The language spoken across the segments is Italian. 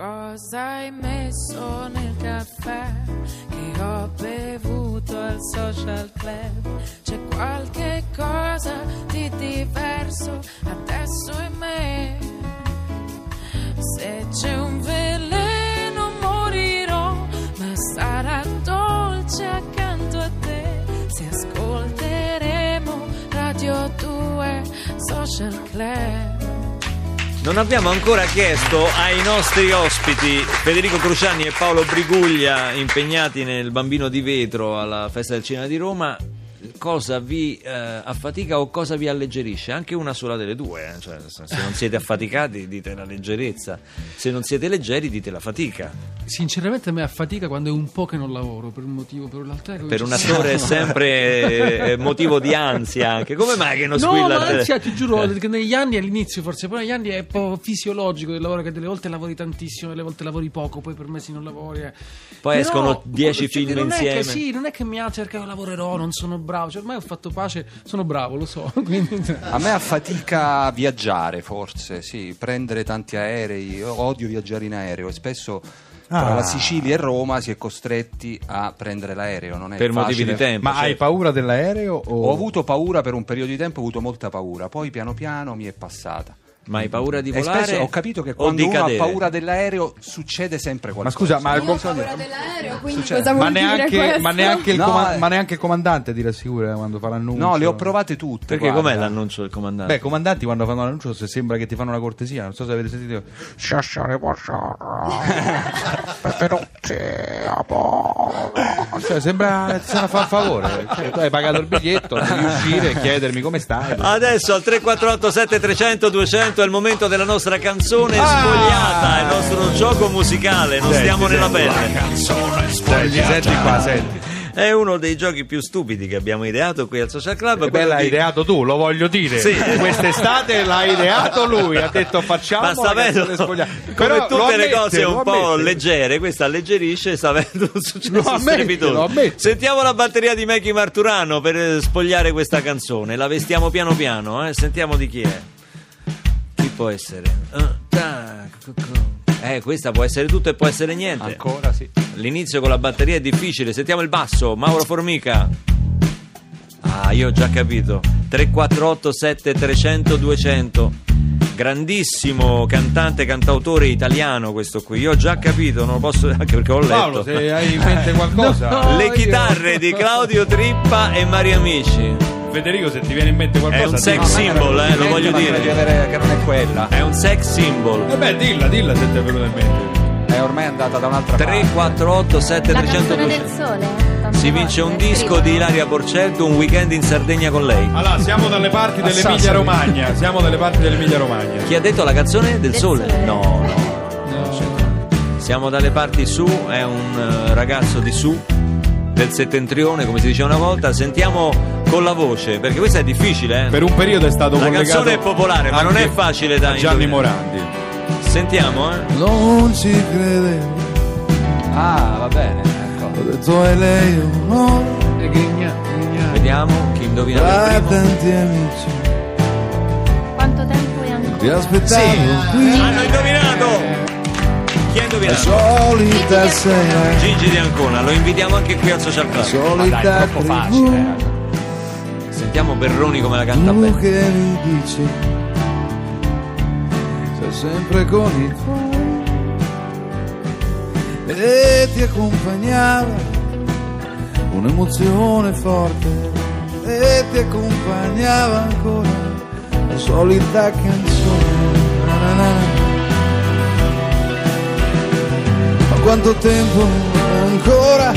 cosa hai messo nel caffè che ho bevuto al social club? C'è qualche cosa di diverso adesso in me. Se c'è un veleno morirò, ma sarà dolce accanto a te. Se ascolteremo Radio 2 Social Club. Non abbiamo ancora chiesto ai nostri ospiti Federico Cruciani e Paolo Briguglia, impegnati nel Bambino di Vetro alla Festa del Cinema di Roma, cosa vi eh, affatica o cosa vi alleggerisce? Anche una sola delle due, eh, cioè, se non siete affaticati dite la leggerezza, se non siete leggeri dite la fatica. Sinceramente a me affatica quando è un po' che non lavoro per un motivo per l'altro. ecco, Per un attore è sempre eh, motivo di ansia anche. Come mai che non No, squilla? tele- anzi, ti giuro che negli anni all'inizio forse, poi negli anni è un po' fisiologico del lavoro che delle volte lavori tantissimo, delle volte lavori poco, poi per mesi non lavori. eh. Poi Però, escono 10 cioè, film non è che- insieme. sì, non è che mi ha cercato lavorerò, non sono bravo, cioè, ormai ho fatto pace, sono bravo, lo so. Quindi, A me affatica viaggiare, forse, sì, prendere tanti aerei. Io odio viaggiare in aereo e spesso tra Ah. la Sicilia e Roma si è costretti a prendere l'aereo. Non è per motivi facile. di tempo. Ma cioè- hai paura dell'aereo? O... Ho avuto paura per un periodo di tempo, ho avuto molta paura, poi piano piano mi è passata. Ma hai paura di volare? spesso ho capito che quando uno ha paura dell'aereo succede sempre Ma qualcosa. scusa, ma, Io ho paura dell'aereo, quindi Succede. cosa ma vuol dire neanche, questo? ma, neanche il No, coma- eh. ma neanche il comandante ti rassicura quando fa l'annuncio? No, le ho provate tutte. Perché guarda. com'è l'annuncio del comandante? Beh, i comandanti quando fanno l'annuncio se sembra che ti fanno una cortesia, non so se avete sentito. Sciasciare a. Cioè, sembra ti stanno a fare un favore. Cioè, tu hai pagato il biglietto, devi uscire e chiedermi come stai. Adesso al 348 7300 200 è il momento della nostra canzone Ah! spogliata, è il nostro gioco musicale, non Senti, stiamo nella pelle. Senti, senti qua, senti. È uno dei giochi più stupidi che abbiamo ideato qui al Social Club. Quello bella di- ideato tu, lo voglio dire. Sì. Quest'estate l'ha ideato lui, ha detto facciamo Ma canzone spogliata. come Però tutte le ammette, cose un po' ammette. leggere, questa alleggerisce, sta avendo un successo strepitoso. Sentiamo la batteria di Mackie Marturano per eh, spogliare questa canzone. La vestiamo piano piano, eh? sentiamo di chi è. Può essere? Eh, questa può essere tutto e può essere niente. Ancora sì. L'inizio con la batteria è difficile. Sentiamo il basso, Mauro Formica. Ah, io ho già capito. 348 7300 200. Grandissimo cantante, cantautore italiano questo qui. Io ho già capito, non lo posso anche perché ho letto. Paolo, se hai in mente qualcosa. No. Le io- chitarre di Claudio Trippa e Maria Amici. Federico, se ti viene in mente È qualcosa. un sex symbol, eh, lo voglio dire. avere- che non è quella. È un sex symbol. Eh beh, dilla, dilla se ti è venuto in mente. È ormai andata da un'altra parte. 348 La 7300 canzone del 200. sole? Tante Si vince un disco di Ilaria Porcello, un weekend in Sardegna con lei. Allora, siamo dalle parti dell'Emilia Sassari. Romagna. Siamo dalle parti dell'Emilia Romagna. Chi ha detto la canzone del, Del sole? sole. No, no. Siamo dalle parti su, è un eh, ragazzo di su, del settentrione, come si diceva una volta. Sentiamo con la voce, perché questa è difficile, eh. Per un periodo è stato La collegato canzone è popolare, ma non è facile da Gianni indovinare. Morandi. Sentiamo, eh. Non ci credevo, Ah, va bene. Ecco. ho detto è lei un onore E grigna, grigna. Vediamo chi indovina tra tanti amici. Quanto tempo è ancora? Ti aspettavo qui, Hanno indovinato! Chi ha la indovinato? solita sera, Gigi di Ancona, lo invitiamo anche qui al Social la Club. solita Troppo tribù. facile. eh. Sentiamo Berroni come la canta Tu bene. che mi dici, sei sempre con il tuo e ti accompagnava un'emozione forte e ti accompagnava ancora la solita canzone. Na na na. Ma quanto tempo ancora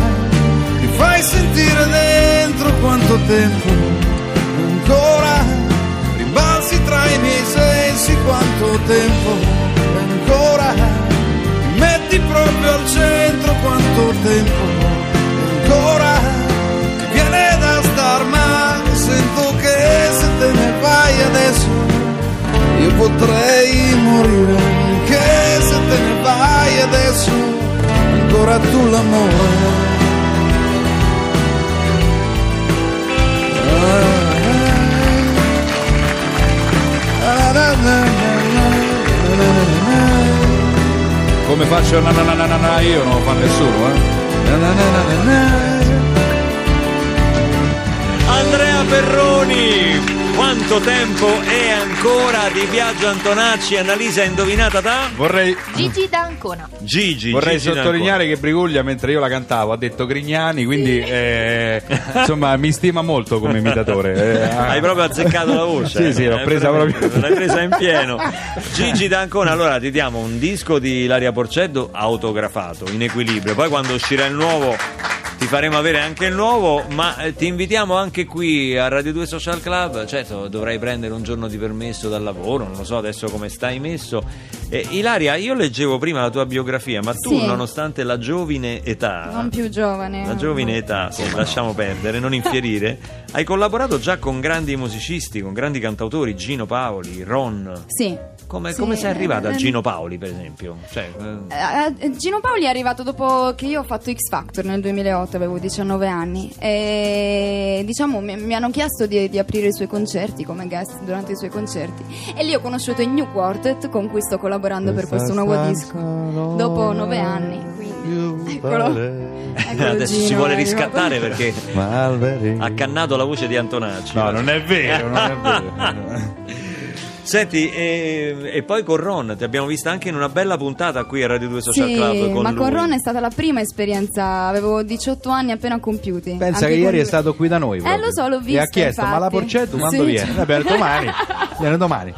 ti fai sentire dentro? Quanto tempo i miei sensi? Quanto tempo ancora ti metti proprio al centro? Quanto tempo ancora viene da star male? Sento che se te ne vai adesso io potrei morire anche se te ne vai adesso ancora tu l'amore come faccio na na na na na io non lo fa nessuno, eh. Na na na na na na. Andrea Perroni! Quanto tempo è ancora di Viaggio Antonacci? Annalisa indovinata da Vorrei, Gigi D'Ancona. Gigi. vorrei Gigi sottolineare che Briguglia mentre io la cantavo ha detto Grignani, quindi eh, insomma mi stima molto come imitatore. eh. D'Ancona. Hai proprio azzeccato la voce. Sì, sì, l'ho Eh, presa proprio. L'hai presa in pieno. Gigi D'Ancona, allora ti diamo un disco di Ilaria Porceddo autografato, in equilibrio. Poi quando uscirà il nuovo ti faremo avere anche il nuovo, ma eh, ti invitiamo anche qui a Radio 2 Social Club. Certo, dovrai prendere un giorno di permesso dal lavoro, non lo so adesso come stai messo. Eh, Ilaria, io leggevo prima la tua biografia, ma tu, Sì. nonostante la giovine età, Non più giovane. la giovine età, sì, lasciamo perdere, non infierire, hai collaborato già con grandi musicisti, con grandi cantautori, Gino Paoli, Ron. Sì. Come, Sì, come sei arrivata a eh, Gino Paoli, per esempio? Cioè, eh, Eh, eh, Gino Paoli è arrivato dopo che io ho fatto X Factor nel 2008, avevo 19 anni e diciamo mi, mi hanno chiesto di, di aprire i suoi concerti come guest durante i suoi concerti e lì ho conosciuto i New Quartet con cui sto collaborando per questo nuovo disco dopo 9 anni. Quindi, eccolo, eccolo adesso Gino, si vuole riscattare perché ha cannato la voce di Antonacci. No, non è vero, non è vero. Senti, e, e poi con Ron, ti abbiamo vista anche in una bella puntata qui a Radio 2 Social Sì, Club. Con ma lui. con Ron è stata la prima esperienza, avevo 18 anni appena compiuti. Pensa Anche che ieri è stato qui da noi. Eh, proprio. lo so, l'ho E ha visto, chiesto, ma la infatti. Porcetto quando Sì, viene? Vabbè, domani. Viene domani.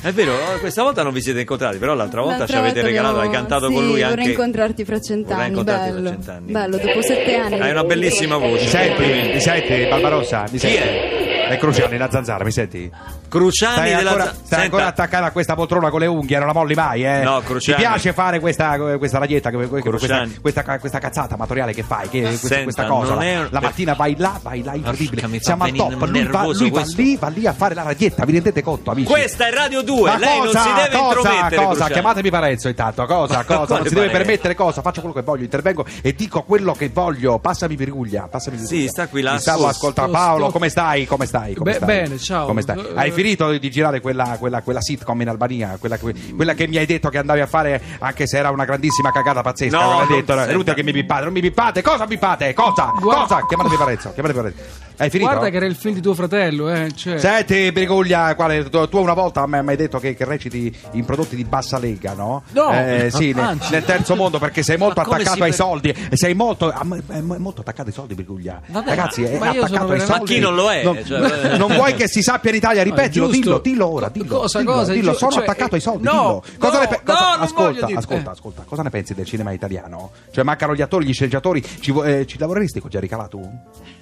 È vero, questa volta non vi siete incontrati, però l'altra volta L'altra ci avete volta regalato, hai cantato sì, con lui vorrei anche. incontrarti fra Vorrei cent'anni, incontrarti bello. fra cent'anni. Bello, dopo sette anni. Hai una bellissima voce. Senti, complimenti. mi senti, Barbarossa? Mi Chi senti? è? È Cruciani, la zanzara, mi senti? Cruciani Stai, della ancora, Za- stai ancora attaccato a questa poltrona con le unghie, non la molli mai, eh? No, Ti Cruciani. piace fare questa, questa raglietta, questa, questa, questa cazzata amatoriale che fai? Che, questa, Senta, questa cosa? è- la mattina vai là, vai là, incredibile. Fa Siamo al top. Lui, va, lui va lì, va lì a fare la raglietta, vi rendete conto, amici? Questa è Radio 2, Ma lei cosa, non si deve cosa, intromettere. cosa? Cruciani. Chiamatemi Parenzo intanto, cosa, cosa? Non si deve permettere cosa? Faccio quello che voglio, intervengo e dico quello che voglio. Passami Piriguglia, passami Sì, Piriguglia. sta qui là. Mi stavo ascoltando. Paolo, come stai? Come stai? Come Be- stai? bene, ciao. Come stai? Eh, Hai finito di girare quella, quella, quella sitcom in Albania? Quella, que- quella che mi hai detto che andavi a fare, anche se era una grandissima cagata pazzesca. No, detto, è inutile che mi pippate, non mi pippate. Cosa pippate? Cosa? Guarda- Cosa? Chiamatemi Parenzo, chiamatemi Parenzo. Hai finito? Guarda che era il film di tuo fratello, eh. Cioè, Senti, Briguglia, quale, tu, tu una volta mi hai detto che, che reciti in prodotti di bassa lega, no? No, Eh, sì, nel, nel terzo mondo perché sei molto attaccato ai per- soldi. Sei molto, ah, molto attaccato ai soldi, Briguglia. Vabbè, Ragazzi, è attaccato ai veramente- soldi. Ma chi non lo è? Non, Cioè, non vuoi che si sappia in Italia? Ripetilo, giusto. dillo, dillo ora. Dillo, Cosa, dillo, cosa? dillo. Sono cioè, attaccato ai soldi. no, dillo. Cosa no, ne pe- no, cosa- ascolta, ascolta, eh. ascolta. Cosa ne pensi del cinema italiano? Cioè, mancano gli attori, gli sceneggiatori. Ci, eh, ci lavoreresti con Jerry Calà tu?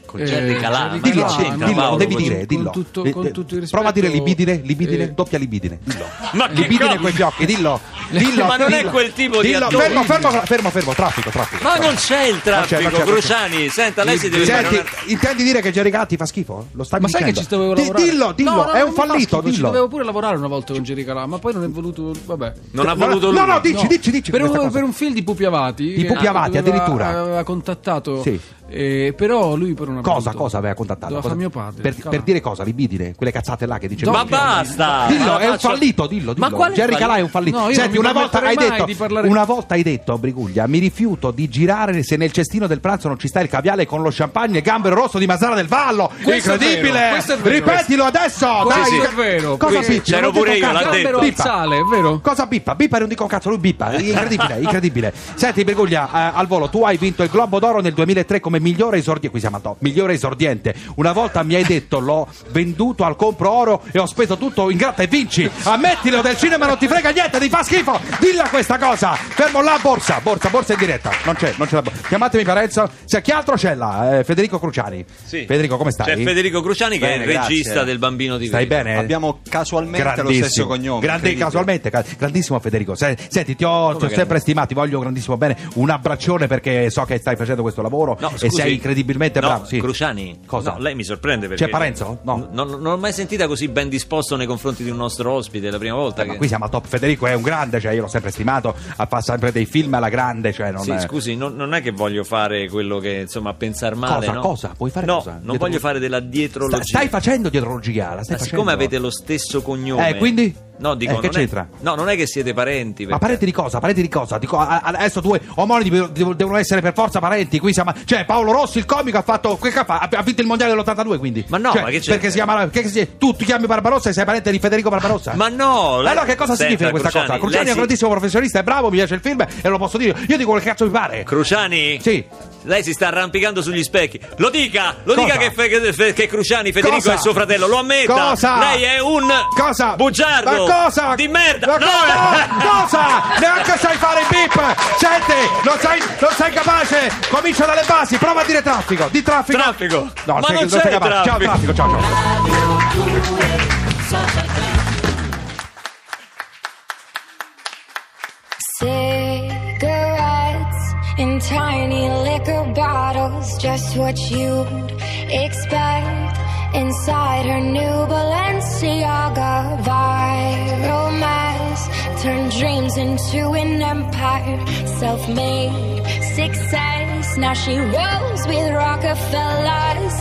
Con Jerry Eh, Calà. Ma Dillo, Calà, c'entra, no, dillo, Paolo, devi con- dire, con dillo. tutto- Eh, con eh, tutto il Prova a dire rispetto, libidine, libidine, eh, doppia libidine. Dillo. Ma che libidine cosa? quei fiocchi, dillo. dillo Ma non è dillo. quel tipo di dillo. attore. Fermo, fermo, fermo, fermo, traffico, traffico. Ma non c'è il Non c'è, non traffico, c'è, non c'è. Senta, lei si deve Senti, una- intendi dire che Jerry Calà ti fa schifo? Lo stai Ma sai che dicendo? ci dovevo Di- lavorare? Dillo, dillo, No, no, è un fallito, schifo, Ci dillo. dovevo pure lavorare una volta con Jerry Calà, ma poi non è voluto. Vabbè. Non ha No, voluto no, lui. no, dici, No, dici, dici. per, questa un, cosa. per un film di Pupi Avati Di Pupi Avati, aveva- addirittura. aveva contattato Sì. Eh, però lui per una Cosa, cosa aveva contattato? Doveva Cosa- mio padre Per, per dire cosa? Libidine? Quelle cazzate là che dice Ma basta! Dillo, Ma è un fallito, dillo, dillo. Ma quale Jerry? Calà è un fallito. No, Senti, una volta hai detto, di parlare- una volta hai detto, Briguglia, mi rifiuto di girare se nel cestino del pranzo non ci sta il caviale con lo champagne e gambero rosso di Mazzara del Vallo. Questo è Incredibile! vero, questo è vero. Ripetilo adesso, Questo dai. è vero, Cosa pippi? C'ero pure io, cazzo. l'ha detto. Bippa. sale, è vero? Cosa bippa? Bippa non dico un cazzo, lui bippa. Incredibile, incredibile. Senti, Berguglia, eh, al volo, tu hai vinto il Globo d'Oro nel 2003 come migliore esordiente. Qui siamo al top. Migliore esordiente. Una volta mi hai detto l'ho venduto al compro oro e ho speso tutto in gratta e vinci. Ammettilo, del cinema non ti frega niente, ti fa schifo. Dilla questa cosa. Fermo là, borsa. Borsa, borsa in diretta. Non c'è, non c'è la borsa. Chiamatemi Parenzo. Se chi altro c'è là? Eh, Federico Cruciani. Sì. Federico, come stai? C'è Federico Cruciani che è Bene, il regista grazie. del bambino di Stai vetro. bene? Abbiamo casualmente lo stesso cognome. Grande, casualmente, ca- grandissimo Federico. Se- senti, ti ho, ti ho sempre stimato, ti voglio grandissimo bene. Un abbraccione perché so che stai facendo questo lavoro No, e scusi. sei incredibilmente No, bravo. Sì. Cruciani, Cosa? No, lei mi sorprende perché C'è Parenzo? No. Non, non l'ho mai sentita così ben disposto nei confronti di un nostro ospite, la prima volta. Eh, che... ma qui siamo al top. Federico è un grande, cioè io l'ho sempre stimato, fa sempre dei film alla grande. Cioè non Sì, è- scusi, non, non è che voglio fare quello che insomma a pensar male. Cosa? no? Cosa? Puoi fare no, cosa? non Dietro- voglio fare della dietrologia. Sta- stai facendo dietrologia, la stai Ma facendo. siccome avete lo stesso cognome, Eh, quindi? No, dico, Eh, che è- c'entra? no, non è che siete parenti. Ma perché- parenti di cosa? Parenti di cosa? Dico, adesso due omonimi devo- devono essere per forza parenti. Qui siamo, cioè, Paolo Rossi, il comico, ha fatto. Ha vinto il mondiale dell'82, quindi. Ma no, Cioè, ma che c'entra? Perché si chiama. Che si- tu ti chiami Barbarossa e sei parente di Federico Barbarossa? Ma no! lei- Allora che cosa Senta, significa questa Cruciani, cosa? Cruciani è un si- grandissimo professionista, è bravo, mi piace il film e lo posso dire. Io dico quel cazzo mi pare. Cruciani? Sì. Lei si sta arrampicando sugli specchi. Lo dica! Lo Cosa? dica che, fe- che- fe- che Cruciani, Federico Cosa? è suo fratello, lo ammetta! Cosa? Lei è un Cosa? bugiardo! Ma cosa? Di merda! Ma No! co- cosa? Neanche sai fare il beep! Senti, non sei, non sei capace! Comincia dalle basi, prova a dire traffico. Di traffico. Traffico! No, Ma sei- non sei c'è capace. Ciao traffico. traffico, ciao ciao. Tiny liquor bottles, just what you'd expect inside her new Balenciaga viral mass. Turned dreams into an empire, self-made success. Now she rolls with Rockefellers.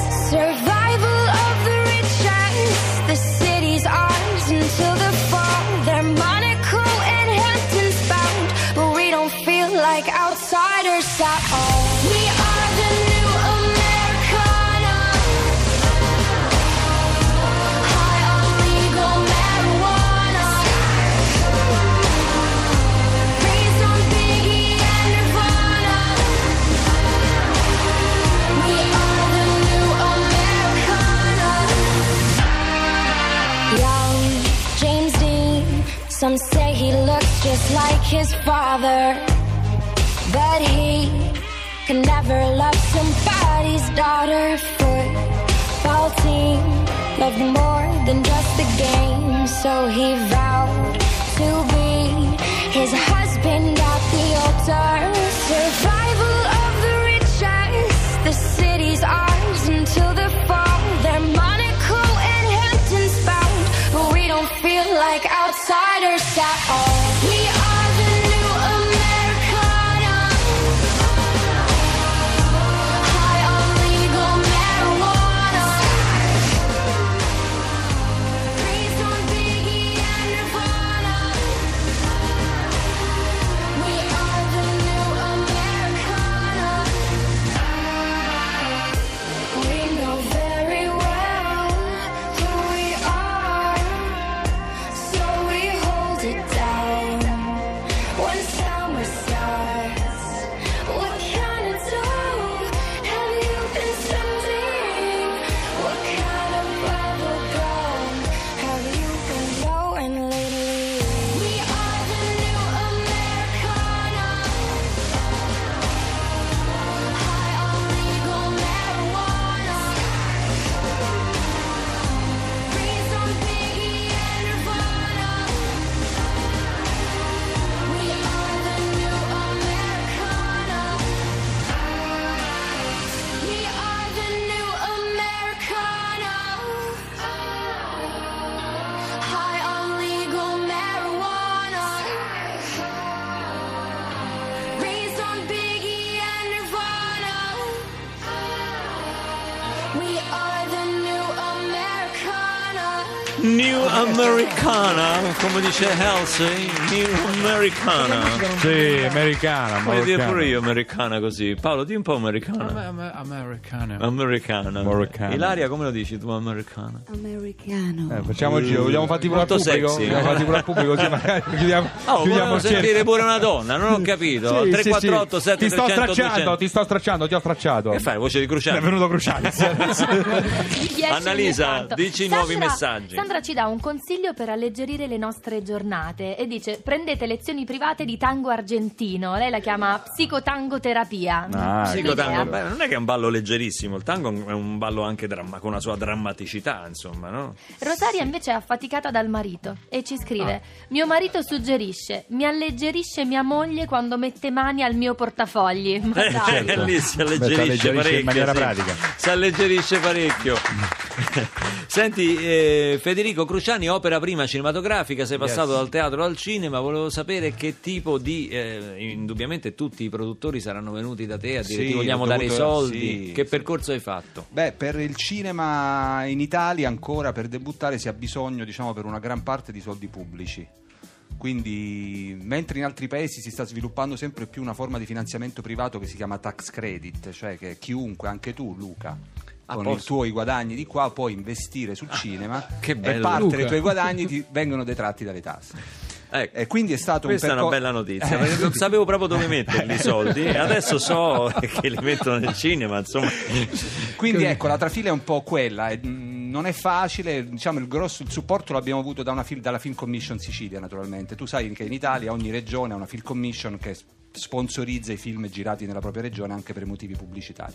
Some say he looks just like his father. But he can never love somebody's daughter. Football team loved more than just the game, so he vowed to be his husband at the altar. Outsiders at all. New Americana, come dice Halsey, New Americana. Sì, americana. Voglio dire pure io americana così. Paolo, di un po' americana. Am-. Americana. Americana. Ilaria, come lo dici tu americana? Americano. facciamo il giro, vogliamo fatti pure al Molto pubblico. sexy. Vogliamo fatti pure al pubblico, così magari chiudiamo, Oh, chiudiamo volevo il cerchio. sentire pure una donna, non ho capito. Sì, sì, 348 sì. Ti sto 7300 stracciando, 200. ti sto stracciando, ti ho stracciato. Che fai, voce di È Cruciani? venuto piace Annalisa, dici i nuovi messaggi. Sandra ci dà un consiglio per alleggerire le nostre giornate e dice prendete lezioni private di tango argentino. Lei la chiama psicotangoterapia. Ah, Psicotango, Un'idea. beh, non è che è un ballo leggerissimo, il tango è un ballo anche dramma- con una sua drammaticità, insomma, no? Rosaria invece è affaticata dal marito e ci scrive: Mio marito suggerisce, mi alleggerisce mia moglie quando mette mani al mio portafogli. Ma Eh, dai. lì si Beh, si alleggerisce alleggerisce in parecchio. maniera sì. pratica. Si alleggerisce parecchio. Senti, eh, Federico Cruciani, opera prima cinematografica, sei passato Yes. dal teatro al cinema, volevo sapere che tipo di... eh, indubbiamente tutti i produttori saranno venuti da te a dire Sì, ti vogliamo ho dare i dovuto- soldi. sì, che sì. percorso hai fatto? Beh, per il cinema in Italia ancora per debuttare si ha bisogno, diciamo, per una gran parte di soldi pubblici. Quindi, mentre in altri paesi si sta sviluppando sempre più una forma di finanziamento privato che si chiama tax credit, cioè che chiunque, anche tu, Luca, con posso? i tuoi guadagni di qua puoi investire sul cinema che e parte Luca. dei tuoi guadagni ti vengono detratti dalle tasse. Ecco. E quindi è stato Questa un è una percor- bella notizia, Eh, perché non sapevo proprio dove metterli i soldi e adesso so che li mettono nel cinema, insomma. Quindi ecco, la trafila è un po' quella, e, mm, non è facile, diciamo il grosso il supporto l'abbiamo avuto da una fil- dalla Film Commission Sicilia naturalmente. Tu sai che in Italia ogni regione ha una Film Commission che sponsorizza i film girati nella propria regione anche per motivi pubblicitari.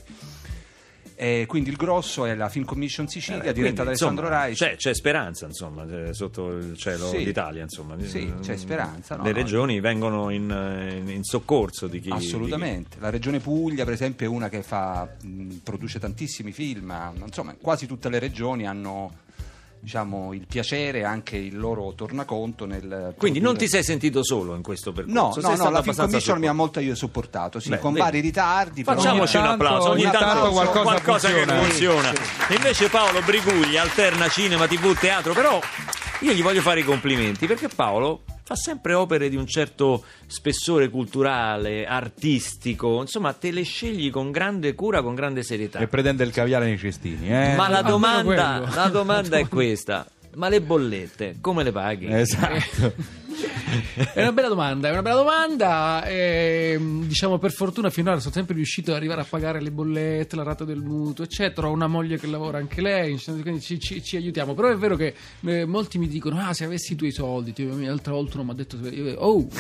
E quindi il grosso è la Film Commission Sicilia Eh, diretta da Alessandro Rai. C'è, c'è speranza, insomma, eh, sotto il cielo Sì. d'Italia, insomma. Sì, c'è speranza, no, Le no. regioni vengono in, eh, in- soccorso di chi... Assolutamente, la regione Puglia per esempio è una che fa, produce tantissimi film, ma, insomma quasi tutte le regioni hanno diciamo, il piacere e anche il loro tornaconto nel... Quindi non produrre- ti sei sentito solo in questo percorso? No, no, no, la Film Commission mi ha molto supportato, sì, Beh, con vedi. vari ritardi. Facciamoci un applauso, ogni, ogni tanto, tanto qualcosa qualcosa che funziona. funziona. Invece Paolo Briguglia alterna cinema, tv, teatro, però io gli voglio fare i complimenti perché Paolo fa sempre opere di un certo spessore culturale, artistico, insomma te le scegli con grande cura, con grande serietà. E pretende il caviale nei cestini, eh? Ma la domanda, la domanda è questa. Ma le bollette, come le paghi? Esatto. È una bella domanda, è una bella domanda. e, diciamo per fortuna finora sono sempre riuscito ad arrivare a pagare le bollette, la rata del mutuo, eccetera. Ho una moglie che lavora anche lei, quindi ci, ci- ci aiutiamo. Però è vero che eh, molti mi dicono: Ah, se avessi i tuoi soldi, tipo, l'altra volta uno mi ha detto: io, Oh,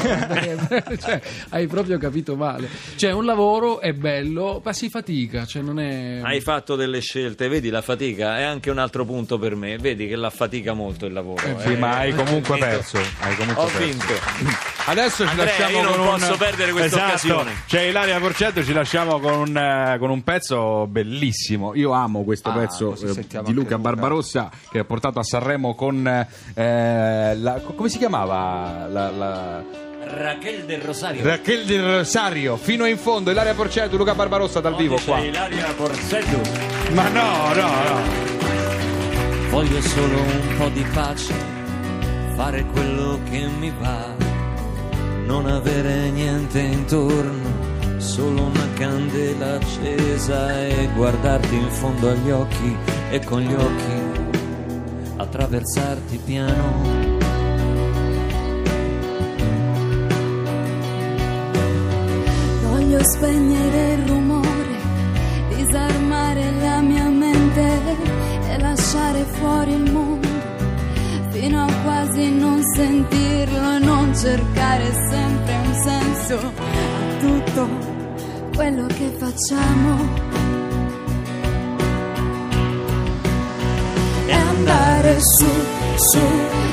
cioè, hai proprio capito male. Cioè, un lavoro è bello, ma si fatica, cioè non è. Hai fatto delle scelte, vedi la fatica è anche un altro punto per me, vedi che la fatica molto il lavoro. Sì, eh. ma hai comunque perso. Hai comunque Ho perso. vinto. Adesso ci Andrea, lasciamo io non con un... posso perdere questa Esatto. occasione. C'è Ilaria Porcetto, ci lasciamo con un, eh, con un pezzo bellissimo. Io amo questo Ah, pezzo eh, di Luca. Barbarossa che ha portato a Sanremo con eh, la- come si chiamava la, la... Raquel del Rosario. Rachel del Rosario fino in fondo Ilaria Porcetto Luca Barbarossa dal vivo C'è qua Ilaria Porcetto. ma no no no Voglio solo un po' di pace, fare quello che mi va, non avere niente intorno, solo una candela accesa e guardarti in fondo agli occhi e con gli occhi attraversarti piano. Voglio spegnere il rumore, disarmare la mia mente e lasciare fuori il mondo fino a quasi non sentirlo e non cercare sempre un senso a tutto quello che facciamo. E andare su, su,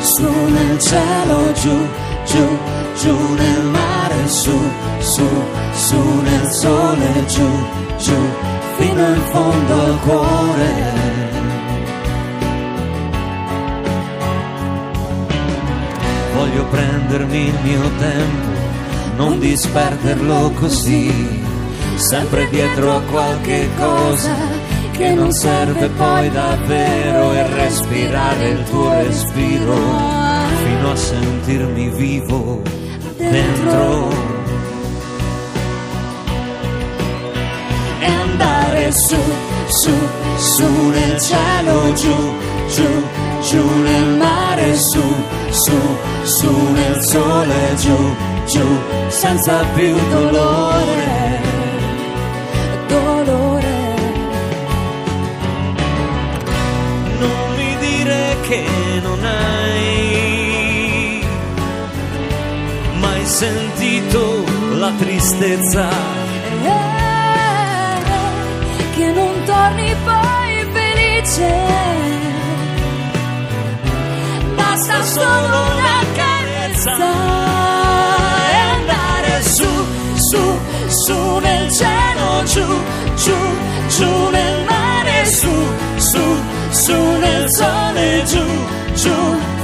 su nel cielo, giù, giù, giù nel mare, su, su, su nel sole, giù, giù, fino in fondo al cuore. Voglio prendermi il mio tempo, non disperderlo così, sempre dietro a qualche cosa che non serve poi davvero e respirare il tuo respiro fino a sentirmi vivo dentro. e andare su, su, su nel cielo, giù, giù, giù nel mare, su, su, su nel sole, giù, giù, senza più dolore, dolore. Non mi dire che non hai mai sentito la tristezza. Eh, che non torni poi felice basta solo una carezza e andare su, su, su nel cielo, giù, giù, giù nel mare, su, su, su nel sole, giù, giù.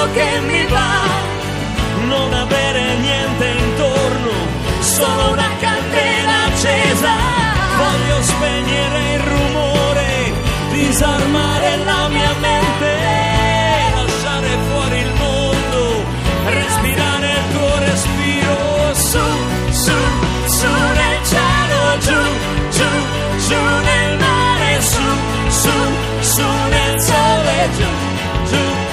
Quello che mi va, non avere niente intorno, solo una candela accesa. Voglio spegnere il rumore, disarmare la mia mente, lasciare fuori il mondo, respirare il tuo respiro. Su, su, su nel cielo, giù, giù, giù nel mare, su, su, su nel sole, giù, giù,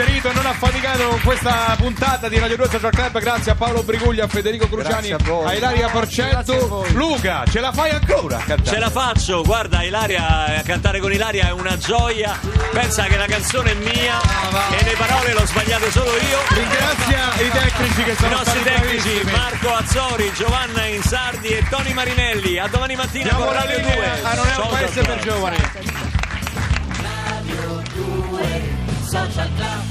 alleggerito e non affaticato con questa puntata di Radio 2 Social Club. Grazie a Paolo Briguglia, a Federico Cruciani, a a Ilaria Porcetto. Luca, ce la fai ancora? a cantare? Ce la faccio, guarda Ilaria, a cantare con Ilaria è una gioia. Pensa che la canzone è mia e le parole l'ho sbagliate solo io. Ringrazia i tecnici che I sono nostri stati tecnici bravissimi. Marco Azzori, Giovanna Insardi e Tony Marinelli. A domani mattina Diamo con Radio linea 2. a Non è un paese per giovani. Social Club.